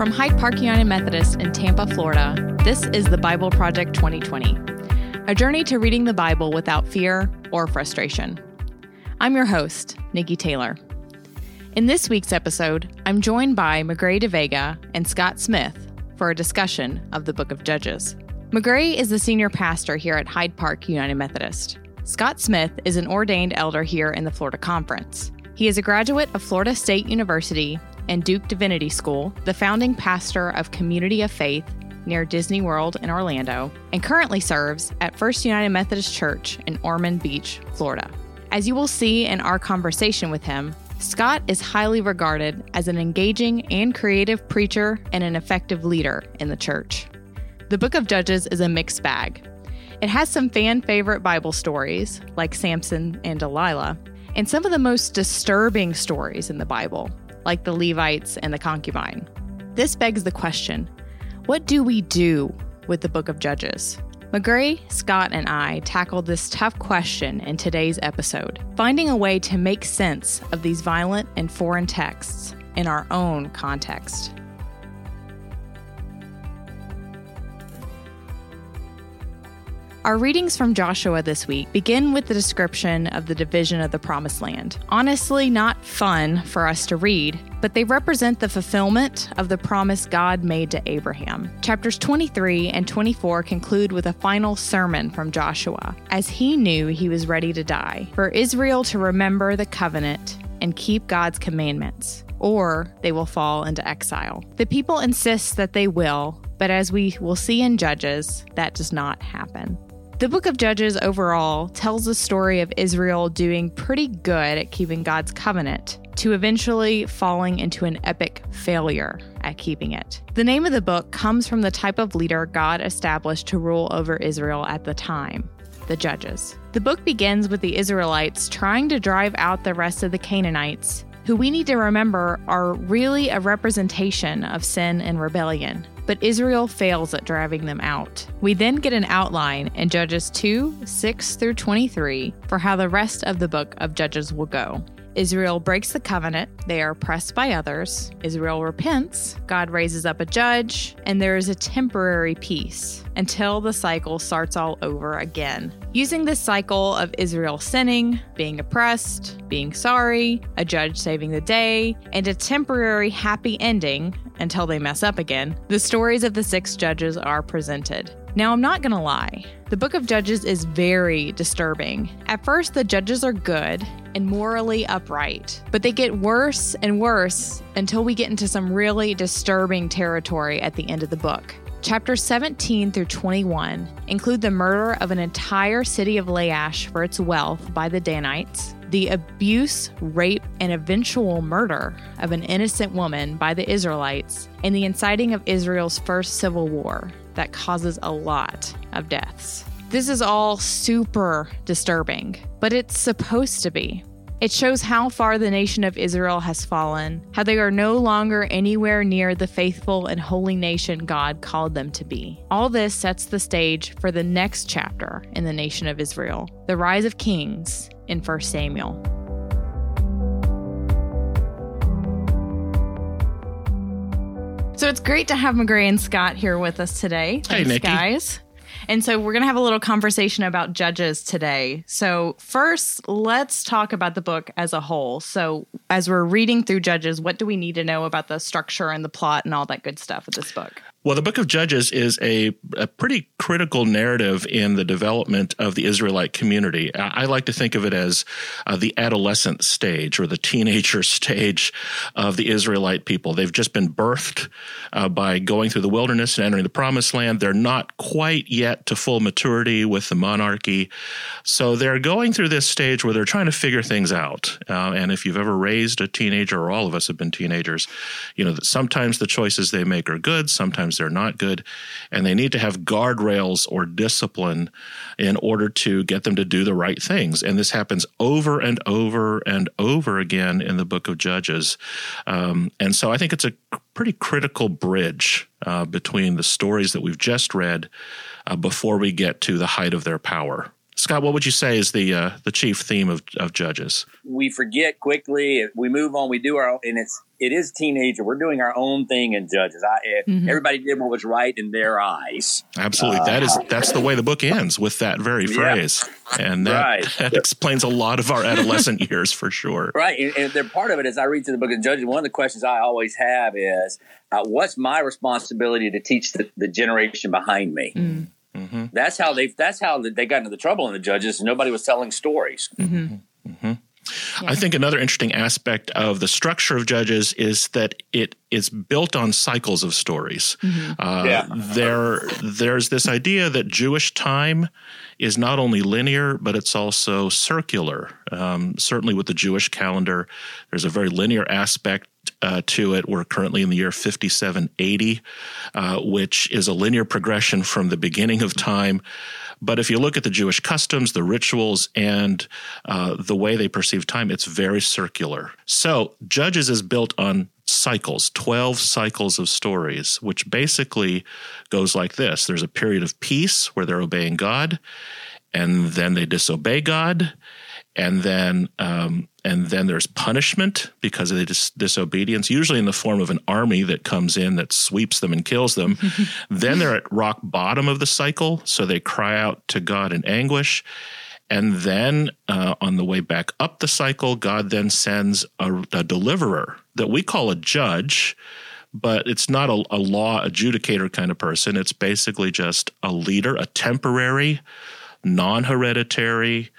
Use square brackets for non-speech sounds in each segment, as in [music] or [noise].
From Hyde Park United Methodist in Tampa, Florida, this is the Bible Project 2020, a journey to reading the Bible without fear or frustration. I'm your host, Nicki Taylor. In this week's episode, I'm joined by Magrey deVega and Scott Smith for a discussion of the book of Judges. Magrey is the senior pastor here at Hyde Park United Methodist. Scott Smith is an ordained elder here in the Florida Conference. He is a graduate of Florida State University and Duke Divinity School, the founding pastor of Community of Faith near Disney World in Orlando, and currently serves at First United Methodist Church in Ormond Beach, Florida. As you will see in our conversation with him, Scott is highly regarded as an engaging and creative preacher and an effective leader in the church. The book of Judges is a mixed bag. It has some fan favorite Bible stories, like Samson and Delilah, and some of the most disturbing stories in the Bible, like the Levites and the concubine. This begs the question what do we do with the book of Judges? Magrey, Scott, and I tackled this tough question in today's episode, finding a way to make sense of these violent and foreign texts in our own context. Our readings from Joshua this week begin with the description of the division of the Promised Land. Honestly, not fun for us to read, but they represent the fulfillment of the promise God made to Abraham. Chapters 23 and 24 conclude with a final sermon from Joshua, as he knew he was ready to die, for Israel to remember the covenant and keep God's commandments, or they will fall into exile. The people insist that they will, but as we will see in Judges, that does not happen. The book of Judges overall tells the story of Israel doing pretty good at keeping God's covenant to eventually falling into an epic failure at keeping it. The name of the book comes from the type of leader God established to rule over Israel at the time the Judges. The book begins with the Israelites trying to drive out the rest of the Canaanites, who we need to remember are really a representation of sin and rebellion but Israel fails at driving them out. We then get an outline in Judges 2 6 through 23 for how the rest of the book of Judges will go. Israel breaks the covenant. They are oppressed by others. Israel repents. God raises up a judge, and there is a temporary peace until the cycle starts all over again. Using this cycle of Israel sinning, being oppressed, being sorry, a judge saving the day, and a temporary happy ending until they mess up again, the stories of the six judges are presented. Now, I'm not going to lie. The book of Judges is very disturbing. At first, the judges are good and morally upright, but they get worse and worse until we get into some really disturbing territory at the end of the book. Chapters 17 through 21 include the murder of an entire city of Laish for its wealth by the Danites, the abuse, rape, and eventual murder of an innocent woman by the Israelites, and the inciting of Israel's first civil war that causes a lot of deaths. This is all super disturbing, but it's supposed to be. It shows how far the nation of Israel has fallen, how they are no longer anywhere near the faithful and holy nation God called them to be. All this sets the stage for the next chapter in the nation of Israel, the rise of kings in 1 Samuel. So it's great to have Magrey and Scott here with us today. Hey, Thanks, Nicki. guys. And so we're going to have a little conversation about judges today. So, first, let's talk about the book as a whole. So, as we're reading through Judges, what do we need to know about the structure and the plot and all that good stuff of this book? Well, the book of Judges is a, a pretty critical narrative in the development of the Israelite community. I, like to think of it as uh, the adolescent stage or the teenager [laughs] stage of the Israelite people. They've just been birthed uh, by going through the wilderness and entering the promised land. They're not quite yet to full maturity with the monarchy. So they're going through this stage where they're trying to figure things out. Uh, and if you've ever raised a teenager, or all of us have been teenagers, you know that sometimes the choices they make are good, sometimes they're not good, and they need to have guardrails or discipline in order to get them to do the right things. And this happens over and over and over again in the book of Judges. Um, and so I think it's a pretty critical bridge uh, between the stories that we've just read uh, before we get to the height of their power. Scott, what would you say is the uh, the chief theme of, of Judges? We forget quickly. We move on. We do our, and it's it is teenager. We're doing our own thing in Judges. I, eh, mm-hmm. Everybody did what was right in their eyes. Absolutely, uh, that is that's the way the book ends with that very phrase, yeah. and that, right. [laughs] that explains a lot of our adolescent [laughs] years for sure. Right, and, and they're part of it. As I read through the book of Judges, one of the questions I always have is, uh, "What's my responsibility to teach the, the generation behind me?" Mm. Mm-hmm. That's how they. That's how they got into the trouble in the judges. Nobody was telling stories. Mm-hmm. Yeah. I think another interesting aspect of the structure of Judges is that it is built on cycles of stories. Mm-hmm. Uh, yeah. There, there's this idea that Jewish time is not only linear, but it's also circular. Um, certainly, with the Jewish calendar, there's a very linear aspect uh, to it. We're currently in the year 5780, uh, which is a linear progression from the beginning of time. But if you look at the Jewish customs, the rituals, and uh, the way they perceive time, it's very circular. So Judges is built on cycles, 12 cycles of stories, which basically goes like this there's a period of peace where they're obeying God, and then they disobey God and then um, and then there's punishment because of the dis- disobedience, usually in the form of an army that comes in that sweeps them and kills them. [laughs] then they're at rock bottom of the cycle, so they cry out to God in anguish. And then uh, on the way back up the cycle, God then sends a, a deliverer that we call a judge, but it's not a, a law adjudicator kind of person. It's basically just a leader, a temporary, non hereditary,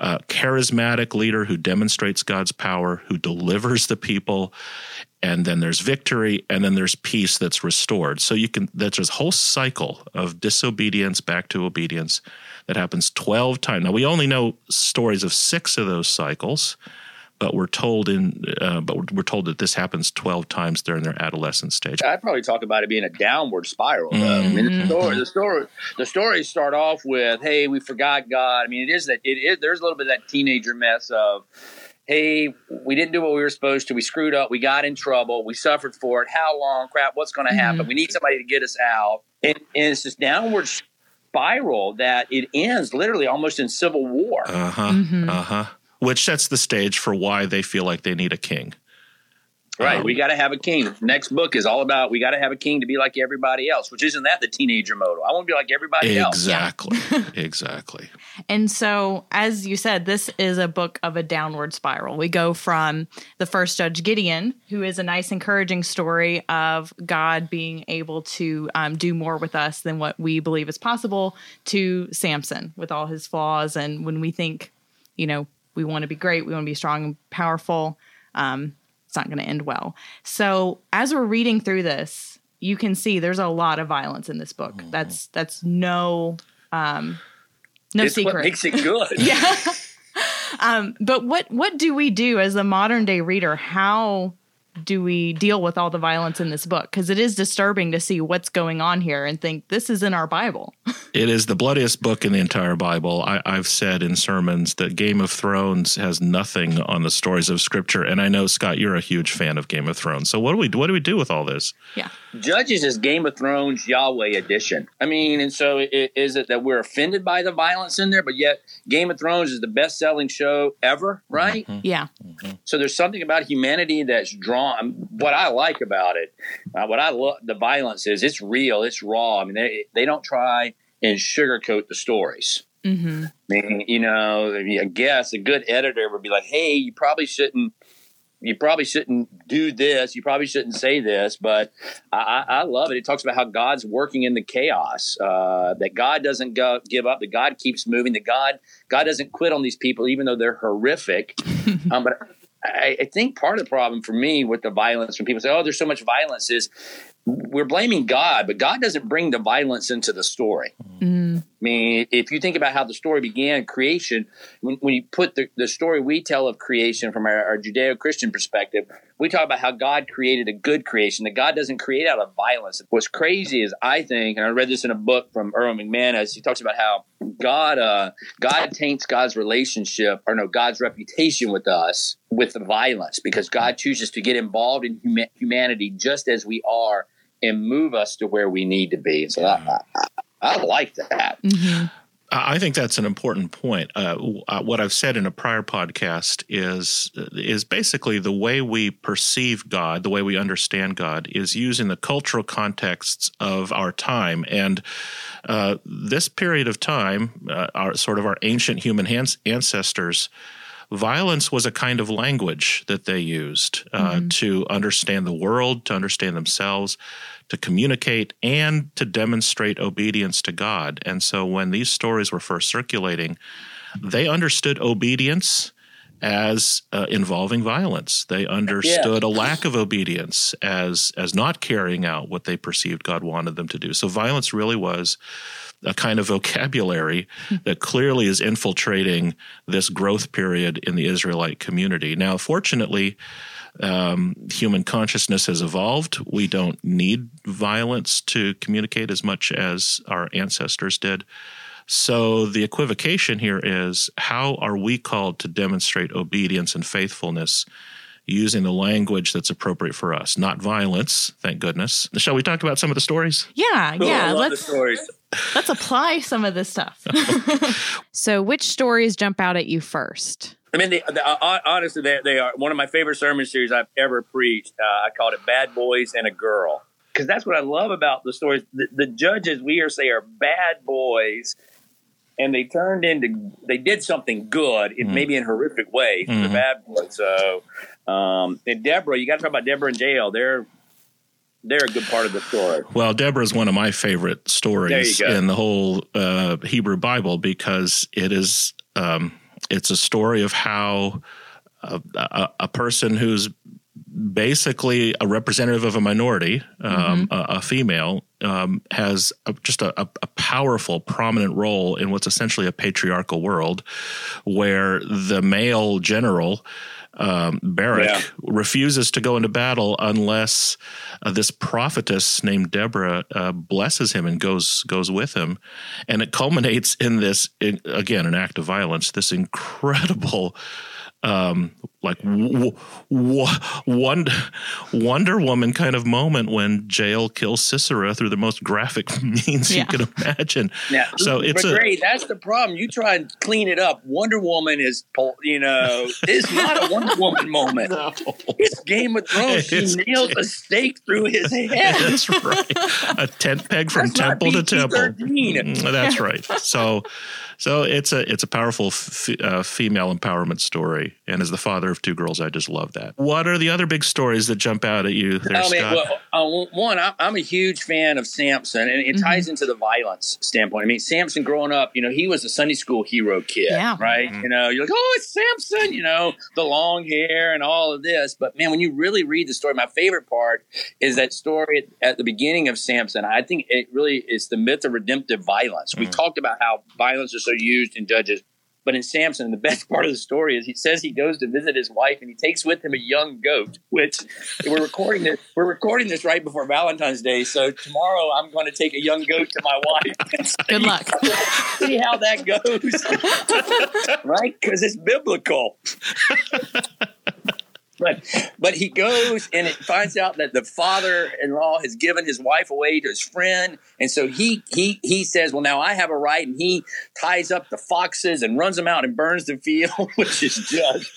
uh, charismatic leader who demonstrates God's power, who delivers the people, and then there's victory, and then there's peace that's restored. So you can that's a whole cycle of disobedience back to obedience that happens twelve times. Now we only know stories of six of those cycles but we're told in uh, but we're told that this happens 12 times during their adolescent stage. I'd probably talk about it being a downward spiral mm-hmm. I mean, the story the story the stories start off with hey we forgot god. I mean it is that it is there's a little bit of that teenager mess of hey we didn't do what we were supposed to. We screwed up. We got in trouble. We suffered for it. How long? Crap. What's going to happen? Mm-hmm. we need somebody to get us out. And, and it's this downward spiral that it ends literally almost in civil war. Uh-huh. Mm-hmm. uh-huh which sets the stage for why they feel like they need a king. Right. Um, we got to have a king. Next book is all about we got to have a king to be like everybody else, which isn't that the teenager model? I want to be like everybody exactly, else. Exactly. [laughs] exactly. And so, as you said, this is a book of a downward spiral. We go from the first judge Gideon, who is a nice, encouraging story of God being able to um, do more with us than what we believe is possible, to Samson with all his flaws. And when we think, you know, we want to be great, we want to be strong and powerful, um, it's not going to end well. So as we're reading through this, you can see there's a lot of violence in this book. Mm-hmm. That's that's no um, no it's secret. What makes it good. [laughs] yeah. um, but what what do we do as a modern day reader? How do we deal with all the violence in this book? Because it is disturbing to see what's going on here and think this is in our Bible. It is the bloodiest book in the entire Bible. I, have said in sermons that Game of Thrones has nothing on the stories of Scripture, and I know Scott, you're a huge fan of Game of Thrones. So what do we what do we do with all this? Yeah, Judges is Game of Thrones Yahweh edition. I mean, and so it, is it that we're offended by the violence in there, but yet Game of Thrones is the best selling show ever, right? Mm-hmm. Yeah. Mm-hmm. So there's something about humanity that's drawn. What I like about it, uh, what I love, the violence is it's real, it's raw. I mean, they they don't try and sugarcoat the stories. Mm-hmm. I mean, you know, I guess a good editor would be like, "Hey, you probably shouldn't." you probably shouldn't do this. You probably shouldn't say this, but I, I love it. It talks about how God's working in the chaos, uh, that God doesn't go, give up, that God keeps moving, that God God doesn't quit on these people, even though they're horrific. [laughs] um, but I, I, think part of the problem for me with the violence, when people say, "Oh, there's so much violence," is we're blaming God, but God doesn't bring the violence into the story. Mm. I mean, if you think about how the story began, creation, when, when you put the, the story we tell of creation from our, our Judeo Christian perspective, we talk about how God created a good creation, that God doesn't create out of violence. What's crazy is, I think, and I read this in a book from Erwin McManus, he talks about how God, uh, God taints God's relationship, or no, God's reputation with us with the violence because God chooses to get involved in huma- humanity just as we are and move us to where we need to be. So I, I, I like that. Mm-hmm. I think that's an important point. Uh, uh, what I've said in a prior podcast is is basically the way we perceive God, the way we understand God, is using the cultural contexts of our time. And uh, this period of time, uh, our sort of our ancient human ancestors violence was a kind of language that they used uh, mm-hmm. to understand the world, to understand themselves, to communicate, and to demonstrate obedience to God. And so when these stories were first circulating, they understood obedience as uh, involving violence. They understood yeah. a lack of obedience as as not carrying out what they perceived God wanted them to do. So violence really was a kind of vocabulary that clearly is infiltrating this growth period in the Israelite community. Now, fortunately, um, human consciousness has evolved. We don't need violence to communicate as much as our ancestors did. So the equivocation here is how are we called to demonstrate obedience and faithfulness using the language that's appropriate for us, not violence, thank goodness. Shall we talk about some of the stories? Yeah, yeah. let's, stories. Let's apply some of this stuff. [laughs] so, which stories jump out at you first? I mean, they, they, uh, honestly, they, they, are one of my favorite sermon series I've ever preached. Uh, I called it "Bad Boys and a Girl" because that's what I love about the stories. The, the judges we are say are bad boys and they turned into they did something good, mm. maybe in horrific way for mm-hmm. the bad boys. So, um, and Deborah, you got to talk about Deborah and Jael. They're they're a good part of the story. Well, Deborah is one of my favorite stories in the whole uh, Hebrew Bible because it is um, it's a story of how a, a, a person who's basically a representative of a minority, um, mm-hmm. a, a, female, um, has a, just a, a, powerful, prominent role in what's essentially a patriarchal world, where the male general. Um, Barak yeah. refuses to go into battle unless uh, this prophetess named Deborah uh, blesses him and goes goes with him, and it culminates in this in, again an act of violence. This incredible um, like w- w- Wonder, Wonder Woman kind of moment when Jael kills Sisera through the most graphic [laughs] means yeah. you can imagine. Yeah. So it's but a, great. That's the problem. You try and clean it up. Wonder Woman is, you know, it's not a Wonder Woman [laughs] moment. No. It's Game of Thrones. She nails a stake through his [laughs] head. That's right. A tent peg from That's temple to temple. Mm, that's right. So so it's a it's a powerful f- uh, female empowerment story, and as the father of two girls, I just love that. What are the other big stories that jump out at you? There, I mean, well, uh, one, I'm a huge fan of Samson, and it mm-hmm. ties into the violence standpoint. I mean, Samson growing up, you know, he was a Sunday school hero kid, yeah. right? Mm-hmm. You know, you're like, oh, it's Samson, you know, the long hair and all of this. But man, when you really read the story, my favorite part is that story at the beginning of Samson. I think it really is the myth of redemptive violence. Mm-hmm. We talked about how violence is so used in Judges. But in Samson, the best [laughs] part of the story is he says he goes to visit his wife and he takes with him a young goat. Which we're recording this. We're recording this right before Valentine's Day, so tomorrow I'm going to take a young goat to my wife. [laughs] Good luck. [laughs] See how that goes, right? Because it's biblical but he goes and it finds out that the father-in-law has given his wife away to his friend, and so he he he says, "Well, now I have a right," and he ties up the foxes and runs them out and burns the field, [laughs] which is just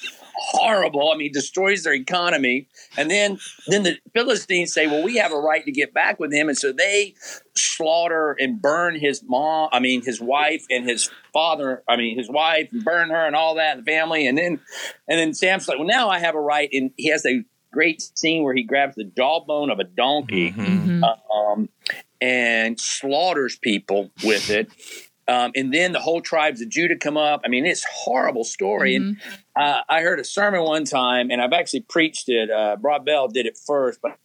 horrible. I mean, destroys their economy. And then then the Philistines say, "Well, we have a right to get back with him," and so they slaughter and burn his mom. I mean, his wife and his father. I mean, his wife and burn her and all that, the family. And then and then Sam's like, "Well, now I have a right," and he has a great scene where he grabs the jawbone of a donkey. Mm-hmm. Um, and slaughters people with it. Um, and then the whole tribes of Judah come up. I mean, it's horrible story. Mm-hmm. And uh, I heard a sermon one time, and I've actually preached it. Uh, Rob Bell did it first, but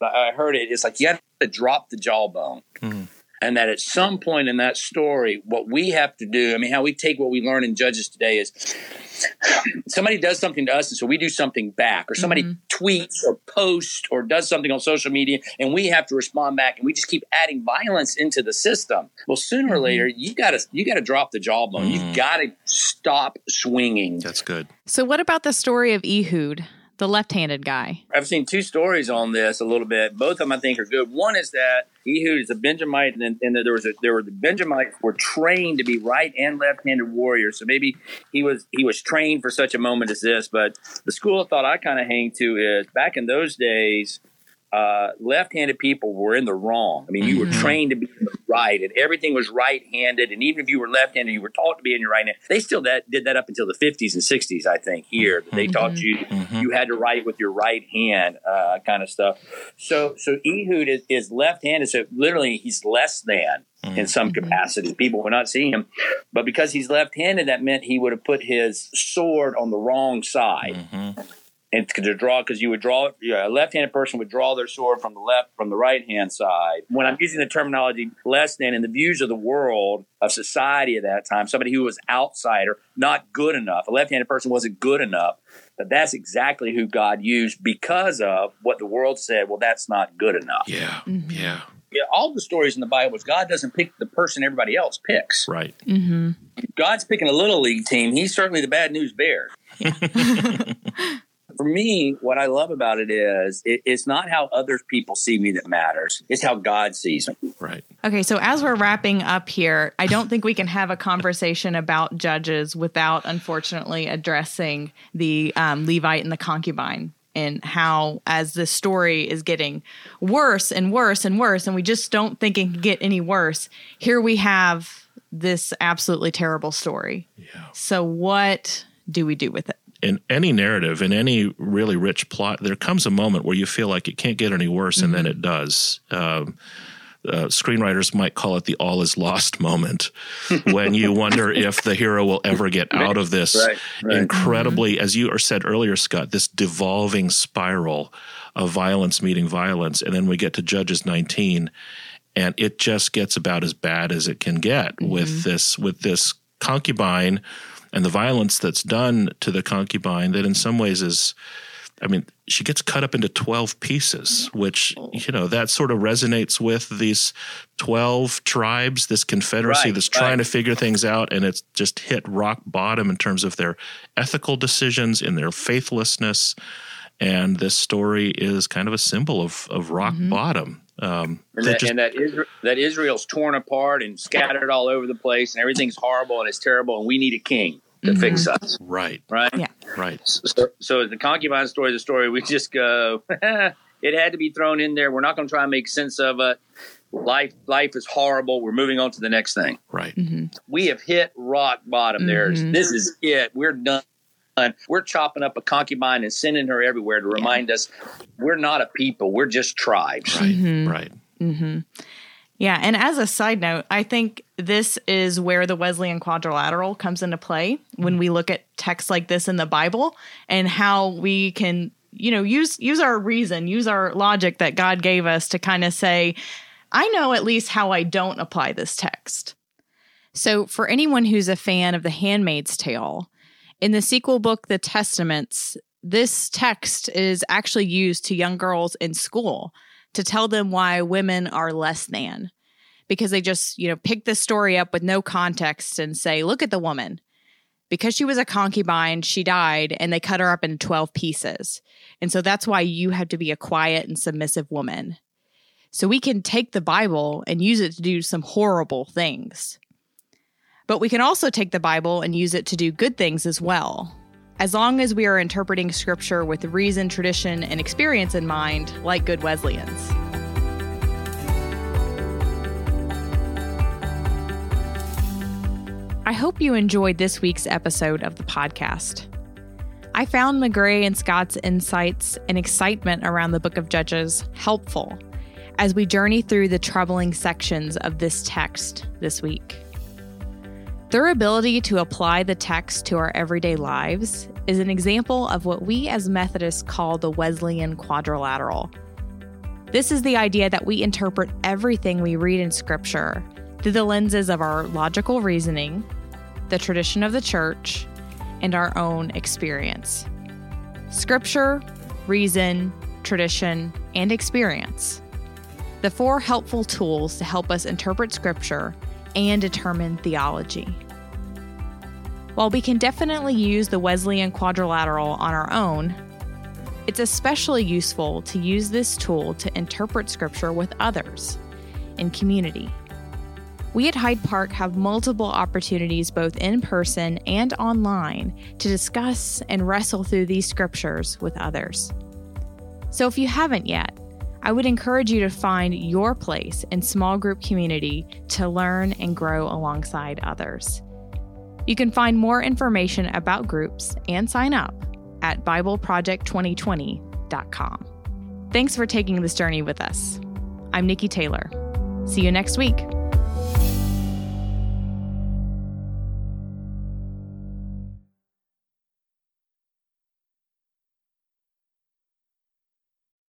I heard it. It's like you have to drop the jawbone. Mm-hmm and that at some point in that story, what we have to do, I mean, how we take what we learn in Judges today is somebody does something to us, and so we do something back, or somebody mm-hmm. tweets or posts or does something on social media, and we have to respond back, and we just keep adding violence into the system. Well, sooner mm-hmm. or later, you got to you got to drop the jawbone. Mm-hmm. You've got to stop swinging. That's good. So, what about the story of Ehud? The left-handed guy. I've seen two stories on this a little bit. Both of them I think are good. One is that Ehud is a Benjamite, and, and there was a, there were the Benjamites were trained to be right and left-handed warriors. So maybe he was he was trained for such a moment as this. But the school of thought I kind of hang to is back in those days uh, left-handed people were in the wrong. I mean, you were mm-hmm. trained to be right, and everything was right-handed. And even if you were left-handed, you were taught to be in your right hand. They still that, did that up until the 50s and 60s, I think. Here, mm-hmm. they taught you mm-hmm. you had to write with your right hand, uh, kind of stuff. So, so Ehud is, is left-handed. So literally, he's less than in some mm-hmm. capacity. People would not see him. But because he's left handed, that meant he would have put his sword on the wrong side. Mm-hmm and to draw because you would draw yeah, a left-handed person would draw their sword from the left from the right-hand side when i'm using the terminology less than in the views of the world of society at that time somebody who was outsider not good enough a left-handed person wasn't good enough but that's exactly who god used because of what the world said well that's not good enough yeah mm-hmm. yeah yeah, all the stories in the Bible is God doesn't pick the person everybody else picks. Right. Mm-hmm. God's picking a little league team. He's certainly the bad news bear. Yeah. [laughs] [laughs] for me, what I love about it is it, it's not how other people see me that matters. It's how God sees me. Right. Okay. So as we're wrapping up here, I don't think we can have a conversation about judges without, unfortunately, addressing the um, Levite and the concubine and how as the story is getting worse and worse and worse and we just don't think it can get any worse here we have this absolutely terrible story yeah. so what do we do with it in any narrative, in any really rich plot, there comes a moment where you feel like it can't get any worse, mm-hmm. and then mm-hmm. it does. Um, uh, screenwriters might call it the all is lost moment [laughs] when you wonder if the hero will ever get out of this right, right. incredibly, mm-hmm. as you said earlier, Scott, this devolving spiral of violence meeting violence. And then we get to Judges 19, and it just gets about as bad as it can get mm-hmm. with this with this concubine and the violence that's done to the concubine that in some ways is I mean, she gets cut up into 12 pieces, which, you know, that sort of resonates with these 12 tribes, this confederacy right, that's trying right. to figure things out. And it's just hit rock bottom in terms of their ethical decisions, in their faithlessness. And this story is kind of a symbol of, of rock mm-hmm. bottom. Um, and, that, just, and that, Israel, that Israel's torn apart and scattered all over the place, and everything's horrible and it's terrible, and we need a king to mm-hmm. fix us. Right. Right. Yeah. Right. So, so the concubine story, the story, we just go. [laughs] it had to be thrown in there. We're not going to try and make sense of it. Life, life is horrible. We're moving on to the next thing. Right. Mm-hmm. We have hit rock bottom. There's mm-hmm. this is it. We're done. We're chopping up a concubine and sending her everywhere to remind yeah. us we're not a people. We're just tribes. Right. Mm-hmm. Right. Mm-hmm. Yeah. And as a side note, I think this is where the Wesleyan quadrilateral comes into play when we look at texts like this in the Bible and how we can, you know, use use our reason, use our logic that God gave us to kind of say, I know at least how I don't apply this text. So, for anyone who's a fan of The Handmaid's Tale, in the sequel book, The Testaments, this text is actually used to young girls in school to tell them why women are less than because they just, you know, pick this story up with no context and say, look at the woman. Because she was a concubine, she died and they cut her up into 12 pieces. And so that's why you have to be a quiet and submissive woman. So we can take the Bible and use it to do some horrible things. But we can also take the Bible and use it to do good things as well as long as we are interpreting scripture with reason, tradition, and experience in mind, like good Wesleyans. I hope you enjoyed this week's episode of the podcast. I found Magrey and Scott's insights and excitement around the book of Judges helpful as we journey through the troubling sections of this text this week. Their ability to apply the text to our everyday lives is an example of what we as Methodists call the Wesleyan quadrilateral. This is the idea that we interpret everything we read in Scripture through the lenses of our logical reasoning, the tradition of the church, and our own experience. Scripture, reason, tradition, and experience. The four helpful tools to help us interpret Scripture and determine theology. While we can definitely use the Wesleyan quadrilateral on our own, It's especially useful to use this tool to interpret Scripture with others in community. We at Hyde Park have multiple opportunities, both in person and online, to discuss and wrestle through these scriptures with others. So if you haven't yet, I would encourage you to find your place in small group community to learn and grow alongside others. You can find more information about groups and sign up at BibleProject2020.com. Thanks for taking this journey with us. I'm Nicki Taylor. See you next week.